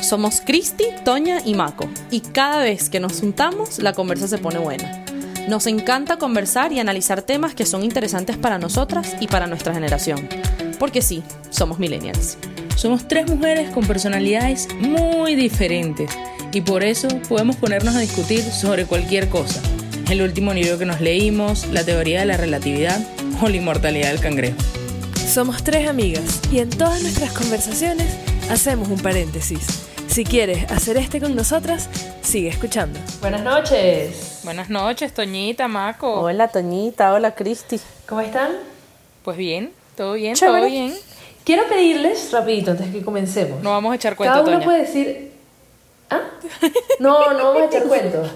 Somos Cristi, Toña y Maco, y cada vez que nos juntamos la conversa se pone buena. Nos encanta conversar y analizar temas que son interesantes para nosotras y para nuestra generación. Porque sí, somos millennials. Somos tres mujeres con personalidades muy diferentes y por eso podemos ponernos a discutir sobre cualquier cosa. El último libro que nos leímos, la teoría de la relatividad o la inmortalidad del cangrejo. Somos tres amigas y en todas nuestras conversaciones hacemos un paréntesis. Si quieres hacer este con nosotras, sigue escuchando. Buenas noches. Buenas noches, Toñita, Maco. Hola Toñita, hola Cristi. ¿Cómo están? Pues bien, todo bien, Chévere. todo bien. Quiero pedirles, rapidito, antes que comencemos. No vamos a echar cuento, Cada uno Toña. puede decir... ¿Ah? No, no vamos a echar cuentos.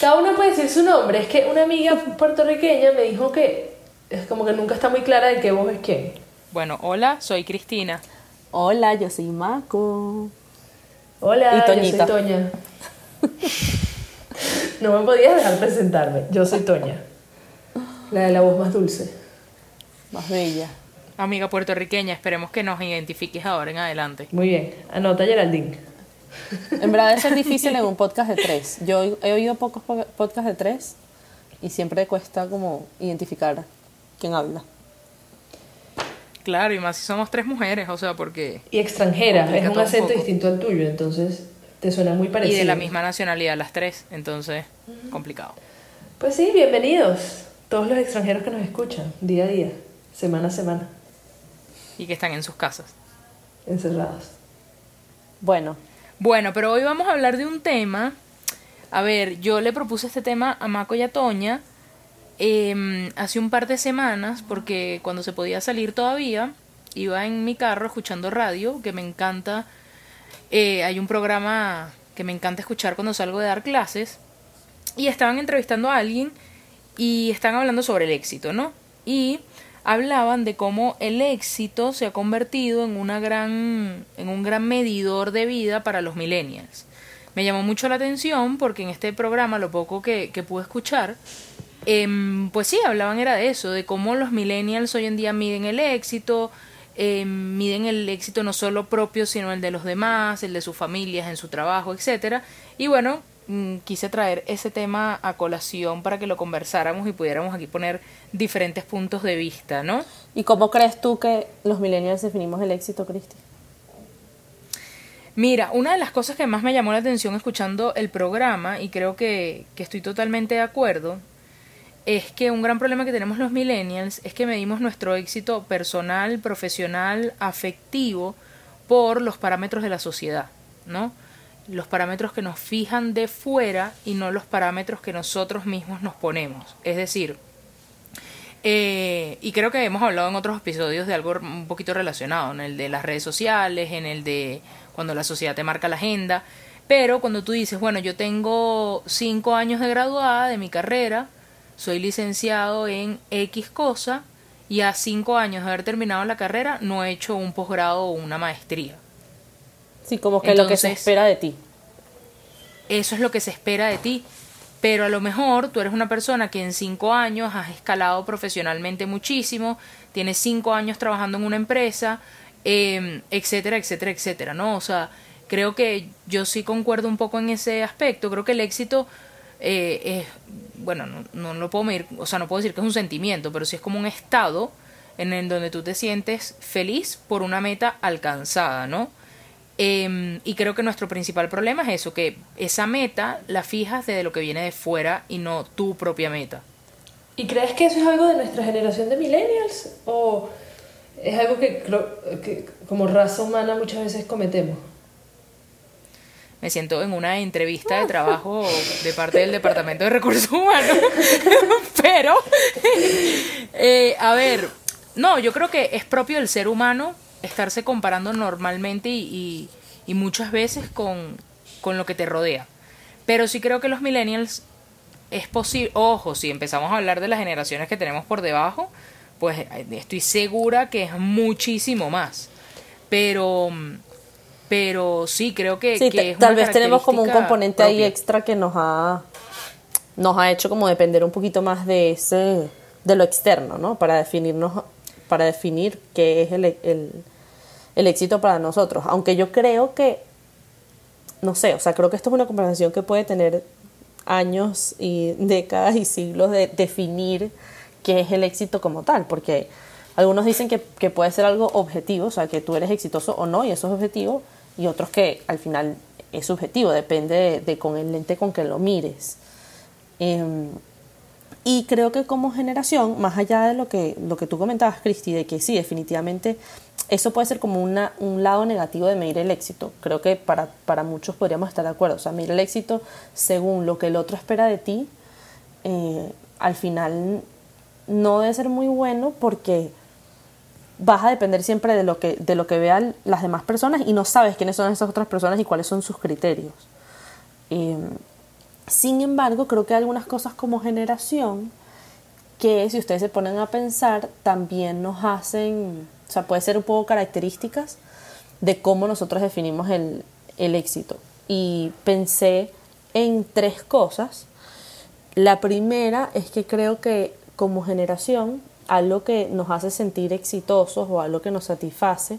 Cada uno puede decir su nombre. Es que una amiga puertorriqueña me dijo que es como que nunca está muy clara de qué voz es quién. Bueno, hola, soy Cristina. Hola, yo soy Maco. Hola, Y yo soy. Toña. No me podías dejar presentarme. Yo soy Toña. La de la voz más dulce. Más bella. Amiga puertorriqueña, esperemos que nos identifiques ahora en adelante. Muy bien. Anota Geraldine. En verdad es ser difícil en un podcast de tres. Yo he oído pocos po- podcasts de tres y siempre cuesta como identificar quién habla. Claro, y más si somos tres mujeres, o sea, porque... Y extranjera. Es un acento distinto al tuyo, entonces te suena muy parecido. Y de la misma nacionalidad las tres, entonces, complicado. Pues sí, bienvenidos. Todos los extranjeros que nos escuchan, día a día, semana a semana, Y que están en sus casas. encerrados. Bueno, Bueno, pero hoy vamos a hablar de un tema. A ver, yo le propuse este tema a Maco y a Toña em, hace un par de semanas, porque cuando se podía salir todavía, iba en mi carro escuchando radio, que me encanta. eh, hay un programa que me encanta escuchar cuando salgo de dar clases. Y estaban entrevistando a alguien y están hablando sobre el éxito, ¿no? Y hablaban de cómo el éxito se ha convertido en una gran en un gran medidor de vida para los millennials. Me llamó mucho la atención porque en este programa lo poco que, que pude escuchar em, pues sí, hablaban era de eso, de cómo los millennials hoy en día miden el éxito, em, miden el éxito no solo propio, sino el de los demás, el de sus familias, en su trabajo, etcétera. Y bueno, mm, quise traer ese tema a colación para que lo conversáramos y pudiéramos aquí poner diferentes puntos de vista, ¿no? ¿y cómo crees tú que los millennials definimos el éxito, Cristi? Mira, una de las cosas que más me llamó la atención escuchando el programa, y creo que, que estoy totalmente de acuerdo, es que un gran problema que tenemos los millennials es que medimos nuestro éxito personal, profesional, afectivo por los parámetros de la sociedad, ¿no? Los parámetros que nos fijan de fuera y no los parámetros que nosotros mismos nos ponemos. Es decir, eh, y creo que hemos hablado en otros episodios de algo un poquito relacionado, en el de las redes sociales, en el de cuando la sociedad te marca la agenda. Pero cuando tú dices, bueno, yo tengo cinco años de graduada de mi carrera, soy licenciado en X cosa, y a cinco años de haber terminado la carrera no he hecho un posgrado o una maestría. Sí, como que lo que se espera de ti. Eso es lo que se espera de ti. Pero a lo mejor tú eres una persona que en cinco años has escalado profesionalmente muchísimo, tienes cinco años trabajando en una empresa, eh, etcétera, etcétera, etcétera, ¿no? O sea, creo que yo sí concuerdo un poco en ese aspecto. Creo que el éxito eh, es, bueno, no, no lo puedo medir, o sea, no puedo decir que es un sentimiento, pero sí es como un estado en el donde tú te sientes feliz por una meta alcanzada, ¿no? Em, y creo que nuestro principal problema es eso, que esa meta la fijas desde lo que viene de fuera y no tu propia meta. ¿Y crees que eso es algo de nuestra generación de millennials? ¿O es algo que, que como raza humana muchas veces cometemos? Me siento en una entrevista de trabajo de parte del Departamento de Recursos Humanos. Pero, eh, a ver, no, yo creo que es propio del ser humano estarse comparando normalmente y, y- muchas veces con, con lo que te rodea. Pero sí creo que los millennials es posible, ojo, si empezamos a hablar de las generaciones que tenemos por debajo, pues estoy segura que es muchísimo más. Pero, pero sí, creo que, Sí, que te- es tal una vez tenemos como un componente ahí extra que nos ha nos ha hecho como depender un poquito más de ese de lo externo, ¿no? Para definirnos para definir qué es el, el, el éxito para nosotros. Aunque yo creo que no sé, o sea, creo que esto es una conversación que puede tener años y décadas y siglos de definir qué es el éxito como tal, porque algunos dicen que, que puede ser algo objetivo, o sea, que tú eres exitoso o no, y eso es objetivo, y otros que al final es subjetivo, depende de, con el lente con que lo mires. Em, y creo que como generación, más allá de lo que, lo que tú comentabas, Cristi, de que sí, definitivamente eso puede ser como una, un lado negativo de medir el éxito. Creo que para, para muchos podríamos estar de acuerdo. O sea, medir el éxito según lo que el otro espera de ti, eh, al final no debe ser muy bueno porque vas a depender siempre de lo que, de lo que vean las demás personas y no sabes quiénes son esas otras personas y cuáles son sus criterios. Eh, sin embargo, creo que hay algunas cosas como generación que si ustedes se ponen a pensar también nos hacen, o sea, puede ser un poco características de cómo nosotros definimos el, el éxito. Y pensé en tres cosas. La primera es que creo que como generación algo que nos hace sentir exitosos o algo que nos satisface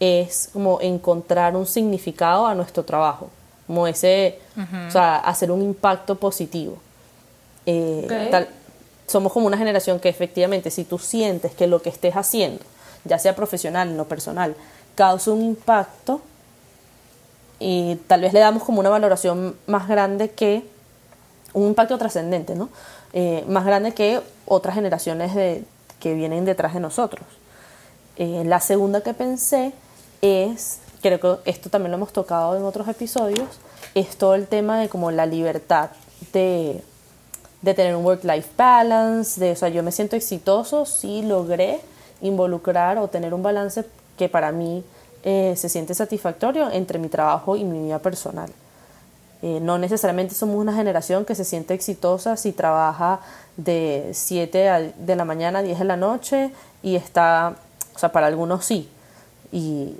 es como encontrar un significado a nuestro trabajo, como ese, o sea, hacer un impacto positivo. Eh, somos como una generación que efectivamente si tú sientes que lo que estés haciendo, ya sea profesional o no personal, causa un impacto, y tal vez le damos como una valoración más grande que un impacto trascendente, ¿no? Eh, más grande que otras generaciones de, que vienen detrás de nosotros. Eh, la segunda que pensé es, creo que esto también lo hemos tocado en otros episodios, es todo el tema de como la libertad de, de tener un work-life balance, de, o sea, yo me siento exitoso si logré involucrar o tener un balance que para mí eh, se siente satisfactorio entre mi trabajo y mi vida personal. Eh, no necesariamente somos una generación que se siente exitosa si trabaja de 7 de la mañana a 10 de la noche y está, o sea, para algunos sí. Y,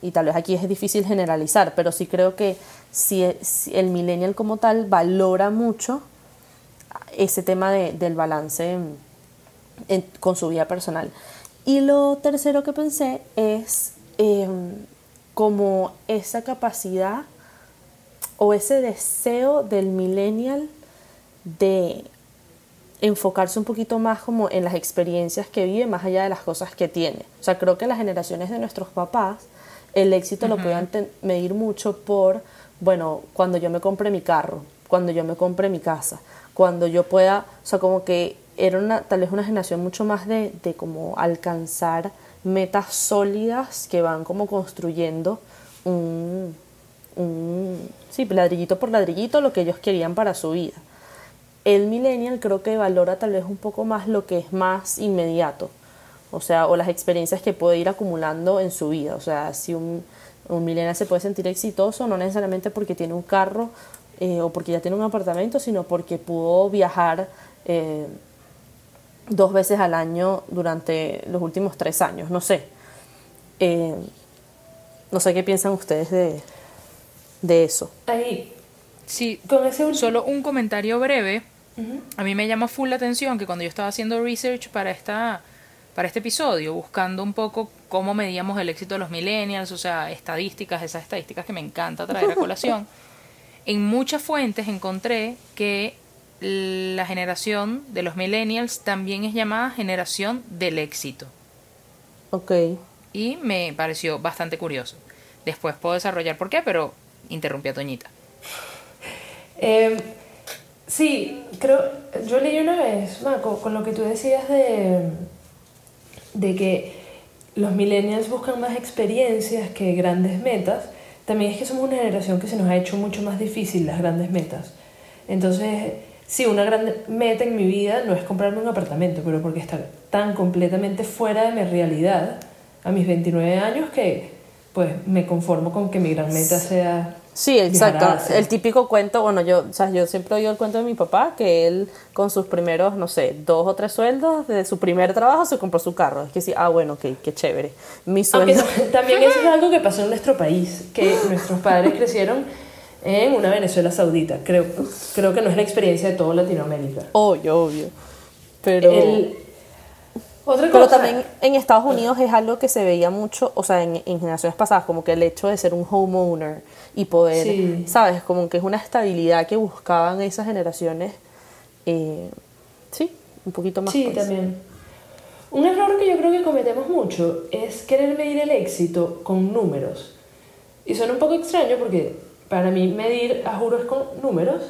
y tal vez aquí es difícil generalizar, pero sí creo que si, el millennial como tal valora mucho ese tema de, del balance con su vida personal. Y lo tercero que pensé es em, como esa capacidad o ese deseo del millennial de enfocarse un poquito más como en las experiencias que vive más allá de las cosas que tiene. O sea, creo que las generaciones de nuestros papás el éxito lo puedan medir mucho por, bueno, cuando yo me compre mi carro, cuando yo me compre mi casa, cuando yo pueda, o sea, como que era una, tal vez una generación mucho más de, de como alcanzar metas sólidas que van como construyendo un, sí, ladrillito por ladrillito lo que ellos querían para su vida. El millennial creo que valora tal vez un poco más lo que es más inmediato, o sea, o las experiencias que puede ir acumulando en su vida. O sea, si un, un millennial se puede sentir exitoso, no necesariamente porque tiene un carro eh, o porque ya tiene un apartamento, sino porque pudo viajar eh, dos veces al año durante los últimos tres años, no sé. Eh, no sé qué piensan ustedes de, de eso. Ahí. Sí, con ese solo un comentario breve. A mí me llama full la atención que cuando yo estaba haciendo research para esta para este episodio, buscando un poco cómo medíamos el éxito de los millennials, o sea, estadísticas, esas estadísticas que me encanta traer a colación, en muchas fuentes encontré que la generación de los millennials también es llamada generación del éxito. Ok. Y me pareció bastante curioso. Después puedo desarrollar por qué, pero interrumpí a Toñita. Eh, sí, creo, yo leí una vez, Marco, con lo que tú decías de, de que los millennials buscan más experiencias que grandes metas, también es que somos una generación que se nos ha hecho mucho más difícil las grandes metas. Entonces, sí, una gran meta en mi vida no es comprarme un apartamento, pero porque está tan completamente fuera de mi realidad a mis 29 años que pues me conformo con que mi gran meta sea Sí, exacto. El típico cuento, bueno, yo, o sea, yo siempre oigo el cuento de mi papá, que él con sus primeros, no sé, dos o tres sueldos de su primer trabajo se compró su carro. Es que sí, ah, bueno, ok, qué chévere. Mi sueldo... también eso es algo que pasó en nuestro país, que nuestros padres crecieron en una Venezuela saudita. Creo, creo que no es la experiencia de toda Latinoamérica. Obvio, obvio. Pero... Otra Pero cosa- también en Estados Unidos es algo que se veía mucho, o sea, en, en generaciones pasadas, como que el hecho de ser un homeowner y poder, Sí. ¿sabes? Como que es una estabilidad que buscaban esas generaciones. eh, sí, un poquito más. Sí, pues. también. Un error que yo creo que cometemos mucho es querer medir el éxito con números. Y suena un poco extraño porque para mí medir, a juro, es con números,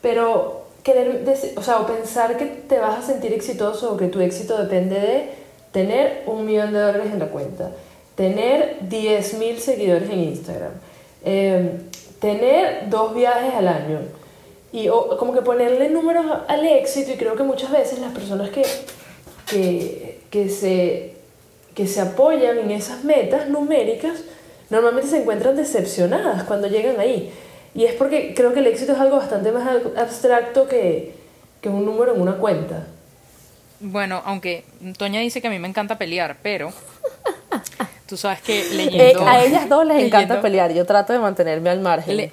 pero o pensar que te vas a sentir exitoso o que tu éxito depende de tener un millón de dólares en la cuenta, tener 10.000 seguidores en Instagram, eh, tener dos viajes al año. Y como que ponerle números al éxito y creo que muchas veces las personas que, que, que, se, que se apoyan en esas metas numéricas normalmente se encuentran decepcionadas cuando llegan ahí. Y es porque creo que el éxito es algo bastante más ab- abstracto que, que un número en una cuenta. Bueno, aunque Toña dice que a mí me encanta pelear, pero tú sabes que Eh, leyendo... a ellas dos les encanta pelear, yo trato de mantenerme al margen. Le-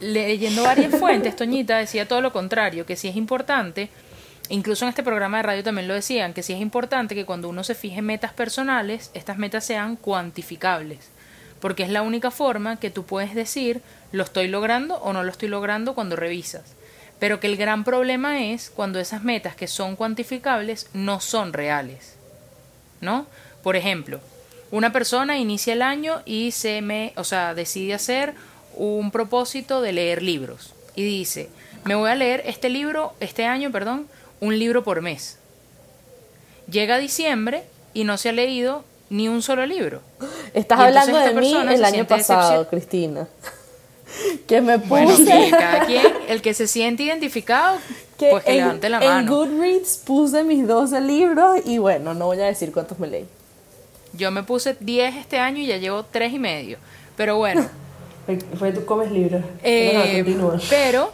leyendo varias fuentes, Toñita decía todo lo contrario, que sí es importante, incluso en este programa de radio también lo decían, que sí es importante que cuando uno se fije metas personales, estas metas sean cuantificables, porque es la única forma que tú puedes decir lo estoy logrando o no lo estoy logrando cuando revisas. Pero que el gran problema es cuando esas metas que son cuantificables no son reales. ¿no? Por ejemplo, una persona inicia el año y se me, o sea, decide hacer un propósito de leer libros y dice, me voy a leer este libro, este año, perdón, un libro por mes. Llega diciembre y no se ha leído ni un solo libro. Estás hablando de mí el año pasado, Cristina. que me puse... Bueno, sí, cada quien, el que se siente identificado, que pues que en, levante la en mano. Goodreads puse mis 12 libros y bueno, no voy a decir cuántos me leí. Yo me puse 10 este año y ya llevo tres y medio. Pero bueno, Fue, tú comes libros. Eh, pero,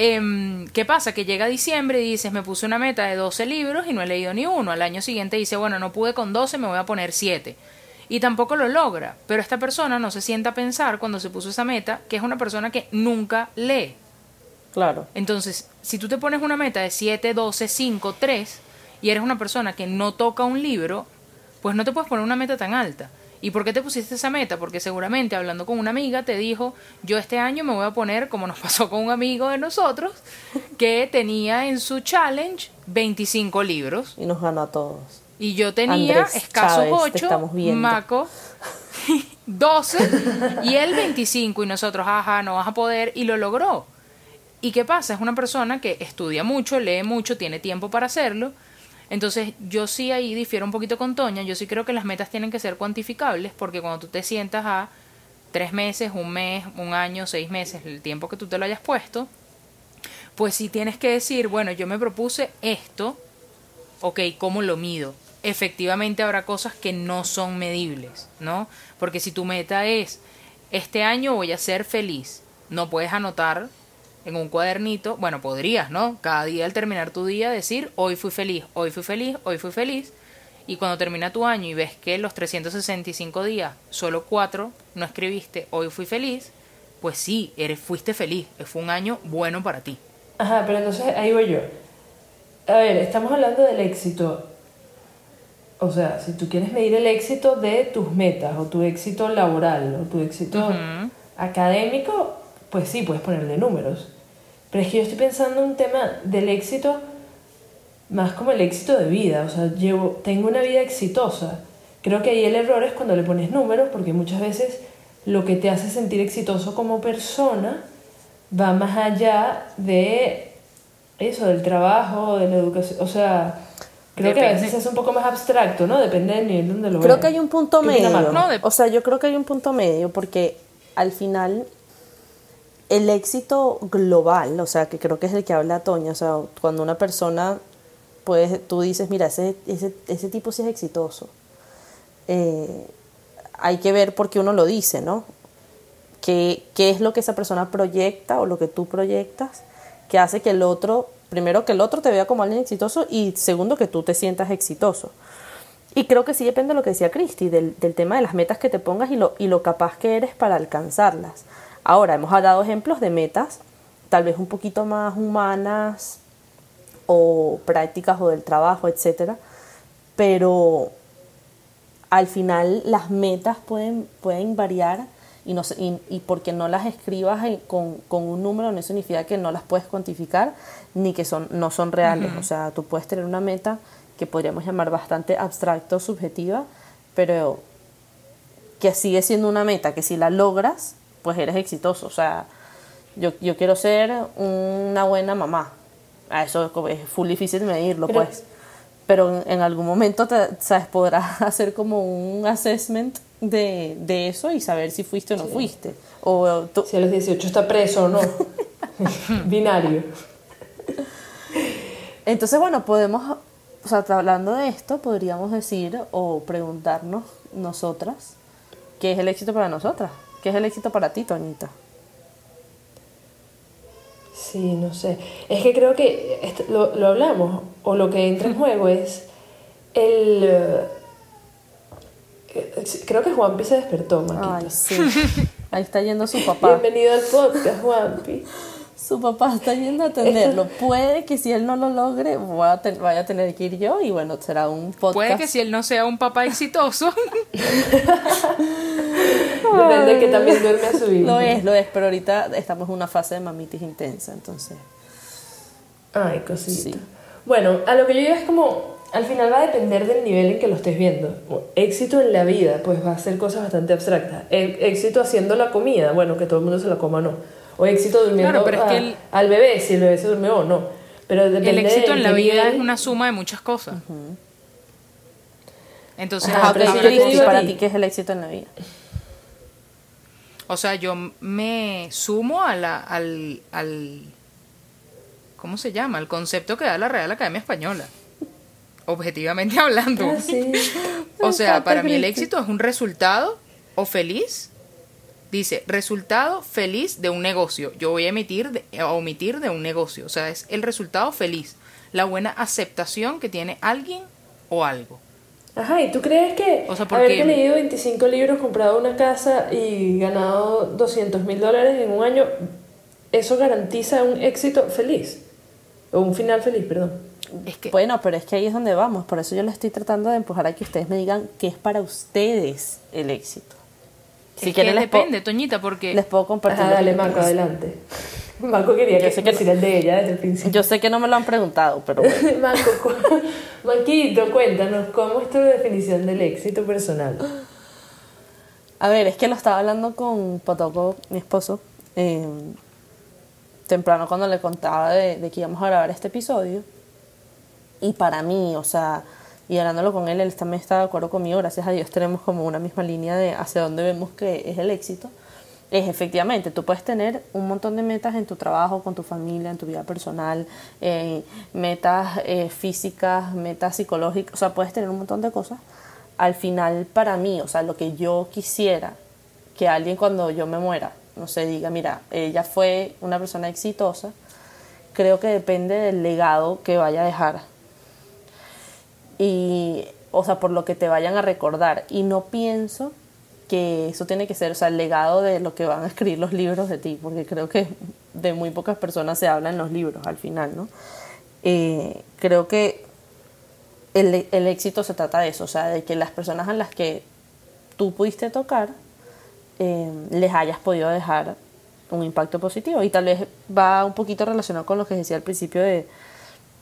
em, ¿qué pasa? Que llega diciembre y dices, me puse una meta de 12 libros y no he leído ni uno. Al año siguiente dice, bueno, no pude con 12, me voy a poner 7. Y tampoco lo logra. Pero esta persona no se sienta a pensar cuando se puso esa meta que es una persona que nunca lee. Claro. Entonces, si tú te pones una meta de 7, 12, 5, 3 y eres una persona que no toca un libro, pues no te puedes poner una meta tan alta. ¿Y por qué te pusiste esa meta? Porque seguramente hablando con una amiga te dijo, yo este año me voy a poner, como nos pasó con un amigo de nosotros, que tenía en su challenge 25 libros. Y nos ganó a todos. Y yo tenía Andrés escasos Chávez, te 8, estamos viendo. Maco 12 y él 25 y nosotros, ajá, no vas a poder y lo logró. ¿Y qué pasa? Es una persona que estudia mucho, lee mucho, tiene tiempo para hacerlo. Entonces yo sí ahí difiero un poquito con Toña, yo sí creo que las metas tienen que ser cuantificables porque cuando tú te sientas a tres meses, un mes, un año, seis meses, el tiempo que tú te lo hayas puesto, pues sí tienes que decir, bueno, yo me propuse esto, ok, ¿cómo lo mido? Efectivamente habrá cosas que no son medibles, ¿no? Porque si tu meta es, este año voy a ser feliz, no puedes anotar en un cuadernito, bueno, podrías, ¿no? Cada día al terminar tu día decir, hoy fui feliz, hoy fui feliz, hoy fui feliz, y cuando termina tu año y ves que los 365 días, solo cuatro no escribiste, hoy fui feliz, pues sí, eres, fuiste feliz, fue un año bueno para ti. Ajá, pero entonces ahí voy yo. A ver, estamos hablando del éxito. O sea, si tú quieres medir el éxito de tus metas, o tu éxito laboral, o tu éxito académico, pues sí, puedes ponerle números. Pero es que yo estoy pensando en un tema del éxito más como el éxito de vida. O sea, llevo, tengo una vida exitosa. Creo que ahí el error es cuando le pones números, porque muchas veces lo que te hace sentir exitoso como persona va más allá de eso, del trabajo, de la educación. O sea, creo que a veces es un poco más abstracto, ¿no? Depende del nivel donde lo Creo que hay un punto ¿Qué opina medio. No, de- O sea, yo creo que hay un punto medio porque al final el éxito global, o sea, que creo que es el que habla Toña, o sea, cuando una persona, pues tú dices, mira, ese, ese, ese tipo sí es exitoso. Eh, hay que ver por qué uno lo dice, ¿no? ¿Qué, ¿Qué es lo que esa persona proyecta o lo que tú proyectas que hace que el otro, primero que el otro te vea como alguien exitoso y segundo que tú te sientas exitoso? Y creo que sí depende de lo que decía Cristi, del, del tema de las metas que te pongas y lo, y lo capaz que eres para alcanzarlas. Ahora, hemos dado ejemplos de metas tal vez un poquito más humanas o prácticas o del trabajo, etcétera, pero al final las metas pueden, pueden variar y, no, y, y porque no las escribas con, con, un número no significa que no las puedes cuantificar ni que son, no son reales. O sea, tú puedes tener una meta que podríamos llamar bastante abstracta o subjetiva, pero que sigue siendo una meta que si la logras, pues eres exitoso. O sea, yo, yo quiero ser una buena mamá. A eso es full difícil medirlo, pues. Pero en, algún momento, te, ¿sabes? Podrás hacer como un assessment de, de, eso y saber si fuiste o no fuiste. O Si a los 18 está preso o no. Binario. Entonces, bueno, podemos, o sea, hablando de esto, podríamos decir o preguntarnos nosotras, ¿qué es el éxito para nosotras? ¿Qué es el éxito para ti, Toñita? Sí, no sé. Es que creo que lo, lo, hablamos, o lo que entra en juego es el... Eh, creo que Juanpi se despertó, Maquita. Ay, sí. Ahí está yendo su papá. Bienvenido al podcast, Juanpi. Su papá está yendo a atenderlo. Puede que si él no lo logre, vaya a tener que ir yo y bueno, será un podcast. Puede que si él no sea un papá exitoso. Depende que también duerme a su hijo. Lo es, lo es, pero ahorita estamos en una fase de mamitis intensa, entonces. Ay, cosita. Bueno, a lo que yo digo es como, al final va a depender del nivel en que lo estés viendo. Éxito en la vida, pues va a ser cosas bastante abstractas. E, éxito haciendo la comida, bueno, que todo el mundo se la coma o no. O éxito durmiendo al bebé, si el bebé se durmió o no. Pero el éxito en la vida es una suma de muchas cosas. Entonces, para ti, ¿qué es el éxito en la vida? O sea, yo me sumo a la, al, al, ¿cómo se llama? Al concepto que da la Real Academia Española. Objetivamente hablando. Ah, o sea, para mí el éxito es un resultado o feliz. Dice, resultado feliz de un negocio. Yo voy a, emitir a omitir de un negocio. O sea, es el resultado feliz. La buena aceptación que tiene alguien o algo. Ajá, ¿y tú crees que o sea, haberte leído 25 libros, comprado una casa y ganado 200 mil dólares en un año, eso garantiza un éxito feliz? O un final feliz, perdón. Es que, bueno, pero es que ahí es donde vamos. Por eso yo le estoy tratando de empujar a que ustedes me digan qué es para ustedes el éxito. Si quieren, les depende, Toñita, porque... Les puedo compartir. Ajá, dale, Marco, adelante. Marco quería que, sé que decir el de ella desde el principio. Yo sé que no me lo han preguntado, pero bueno. Marco, Marquito, cuéntanos, ¿cómo es tu definición del éxito personal? A ver, es que lo estaba hablando con Potoco, mi esposo, eh, temprano cuando le contaba de, de, que íbamos a grabar este episodio. Y para mí, o sea, y hablándolo con él, él también está de acuerdo conmigo, gracias a Dios tenemos como una misma línea de hacia dónde vemos que es el éxito es efectivamente, tú puedes tener un montón de metas en tu trabajo, con tu familia, en tu vida personal, eh, metas eh, físicas, metas psicológicas, o sea, puedes tener un montón de cosas. Al final, para mí, o sea, lo que yo quisiera que alguien cuando yo me muera, no sé, diga, mira, ella fue una persona exitosa, creo que depende del legado que vaya a dejar. Y, o sea, por lo que te vayan a recordar. Y no pienso que eso tiene que ser, o sea, el legado de lo que van a escribir los libros de ti, porque creo que de muy pocas personas se habla en los libros al final, ¿no? Eh, creo que el, el, éxito se trata de eso, o sea, de que las personas a las que tú pudiste tocar eh, les hayas podido dejar un impacto positivo y tal vez va un poquito relacionado con lo que decía al principio de,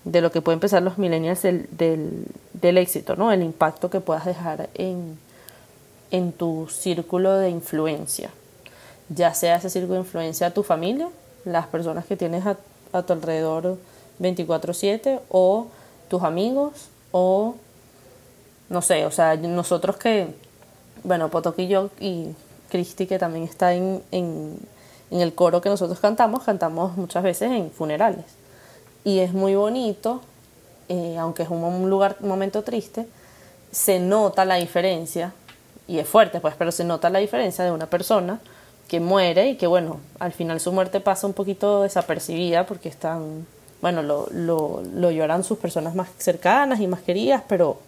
de lo que pueden pensar los millennials del, del, del éxito, ¿no? El impacto que puedas dejar en en tu círculo de influencia, ya sea ese círculo de influencia a tu familia, las personas que tienes a, tu alrededor 24/7 o tus amigos o no sé, o sea, nosotros que, bueno, Potoki y yo y Cristi que también está en, en, en el coro que nosotros cantamos, cantamos muchas veces en funerales. Y es muy bonito, eh, aunque es un lugar, un momento triste, se nota la diferencia y es fuerte, pues, pero se nota la diferencia de una persona que muere y que, bueno, al final su muerte pasa un poquito desapercibida porque están, bueno, lo, lo, lo lloran sus personas más cercanas y más queridas, pero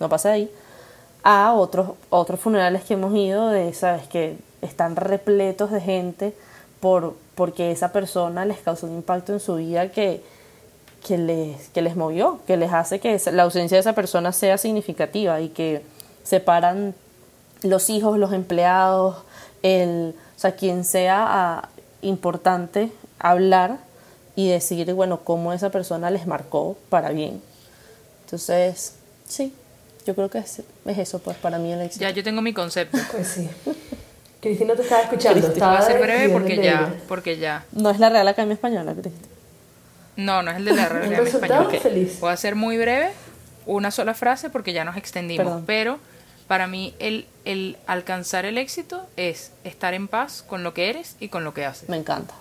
no pasa ahí, a otros, otros funerales que hemos ido de, sabes, que están repletos de gente por, porque esa persona les causó un impacto en su vida que, que les, que les movió, que les hace que la ausencia de esa persona sea significativa y que separan los hijos, los empleados, el, o sea, quien sea ah, importante hablar y decir, bueno, cómo esa persona les marcó para bien. Entonces, sí, yo creo que es, es eso, pues, para mí el éxito. Ya yo tengo mi concepto. Pues sí. Cristina te estaba escuchando. Cristi. Voy a ser breve porque ya, porque ya. No es la Real Academia Española, Cristi. No, no es el de la realidad resultado española. Voy a ser muy breve, una sola frase porque ya nos extendimos. Perdón. Pero para mí el, el alcanzar el éxito es estar en paz con lo que eres y con lo que haces. Me encanta.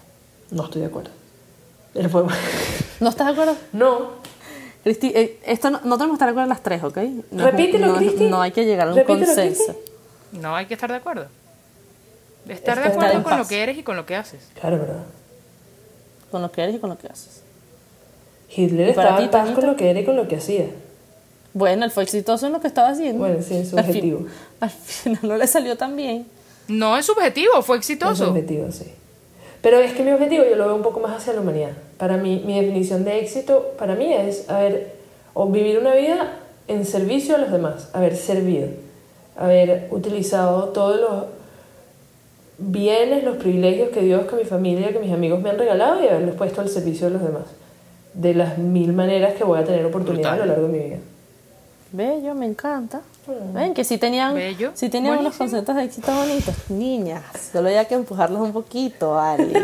No estoy de acuerdo. ¿No estás de acuerdo? No. Cristi, eh, esto no, no tenemos que estar de acuerdo las tres, ¿ok? No, Repítelo, no, Cristi. No hay que llegar a un Repítelo, consenso. No hay que estar de acuerdo. Estar de acuerdo con paz. lo que eres y con lo que haces. Claro, ¿verdad? Con lo que eres y con lo que haces. Hitler ¿Y para estaba en paz con lo que era y con lo que hacía. Bueno, él fue exitoso en lo que estaba haciendo. Bueno, sí, es Al fin- subjetivo. Al final no le salió tan bien. No es subjetivo, fue Es exitoso. objetivo, sí. Pero es que mi objetivo yo lo veo un poco más hacia la humanidad. Para mí, mi definición de éxito, para mí es haber, o vivir una vida en servicio a los demás, haber servido, haber utilizado todos los bienes, los privilegios que Dios, que mi familia, que mis amigos me han regalado y haberlos puesto al servicio de los demás. De las mil maneras que voy a tener oportunidad a lo largo de mi vida. Bello, me encanta. Ven, que sí tenían, Bello, sí tenían unos conceptos de éxito bonitos. Niñas, solo hay que empujarlos un poquito, vale.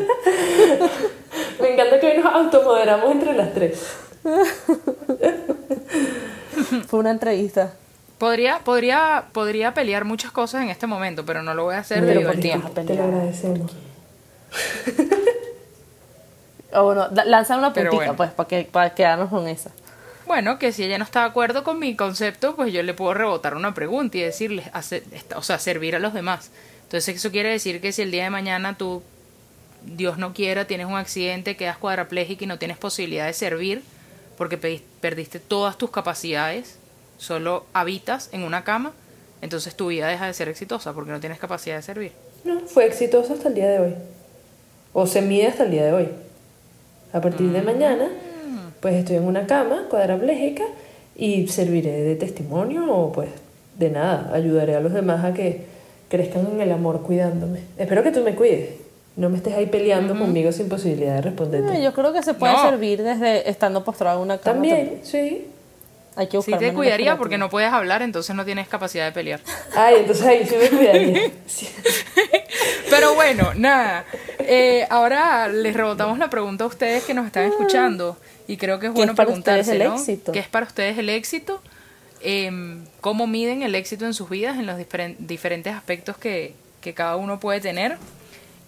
Me encanta que hoy nos automoderamos entre las tres. Fue una entrevista. Podría, podría, podría pelear muchas cosas en este momento, pero no lo voy a hacer Pero debido ¿por al tiempo. Te lo agradecemos. O bueno, da- lanza una bueno. pues, para, que, para quedarnos con esa. Bueno, que si ella no está de acuerdo con mi concepto, pues yo le puedo rebotar una pregunta y decirle, hacer- o sea, servir a los demás. Entonces eso quiere decir que si el día de mañana tú, Dios no quiera, tienes un accidente, quedas cuadraplégico y no tienes posibilidad de servir porque perdiste todas tus capacidades, solo habitas en una cama, entonces tu vida deja de ser exitosa porque no tienes capacidad de servir. No, fue exitoso hasta el día de hoy. O se mide hasta el día de hoy. A partir de mañana, pues estoy en una cama cuadraplégica y serviré de testimonio o pues de nada, ayudaré a los demás a que crezcan en el amor cuidándome. Espero que tú me cuides. No me estés ahí peleando conmigo sin posibilidad de responderte. Eh, yo creo que se puede No. servir desde estando postrado en una cama. También, sí. Hay que Sí te cuidaría porque no puedes hablar, entonces no tienes capacidad de pelear. Ay, entonces ahí sí me cuidaría. Sí. Pero bueno, nada. Eh, ahora les rebotamos la pregunta a ustedes que nos están escuchando. Y creo que es ¿Qué bueno es para ustedes preguntarse, el ¿no? éxito? ¿Qué es para ustedes el éxito? Em, ¿Cómo miden el éxito en sus vidas en los diferen- diferentes aspectos que, que cada uno puede tener?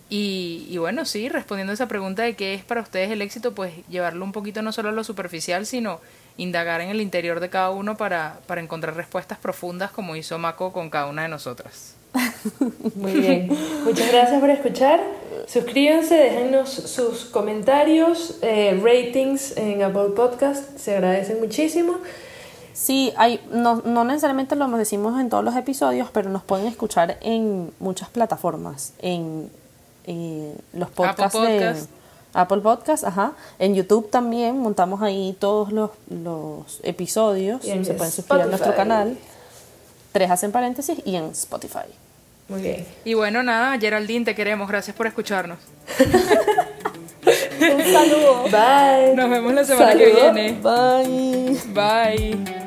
Y, y bueno, sí, respondiendo a esa pregunta de qué es para ustedes el éxito, pues llevarlo un poquito no solo a lo superficial, sino indagar en el interior de cada uno para, para encontrar respuestas profundas como hizo Mako con cada una de nosotras. Muy bien. Muchas gracias por escuchar. Suscríbanse, déjennos sus comentarios, eh, ratings en Apple Podcast. Se agradecen muchísimo. Sí, hay, no, no necesariamente lo decimos en todos los episodios, pero nos pueden escuchar en muchas plataformas. En eh, los podcasts de Podcast. Apple Podcast, ajá. En YouTube también montamos ahí todos los, los episodios. Y en Se pueden suscribir a nuestro canal. Tres hacen paréntesis y en Spotify. Muy bien. Y bueno, nada, Geraldine, te queremos. Gracias por escucharnos. Un saludo. Bye. Nos vemos la semana que viene. Bye. Bye.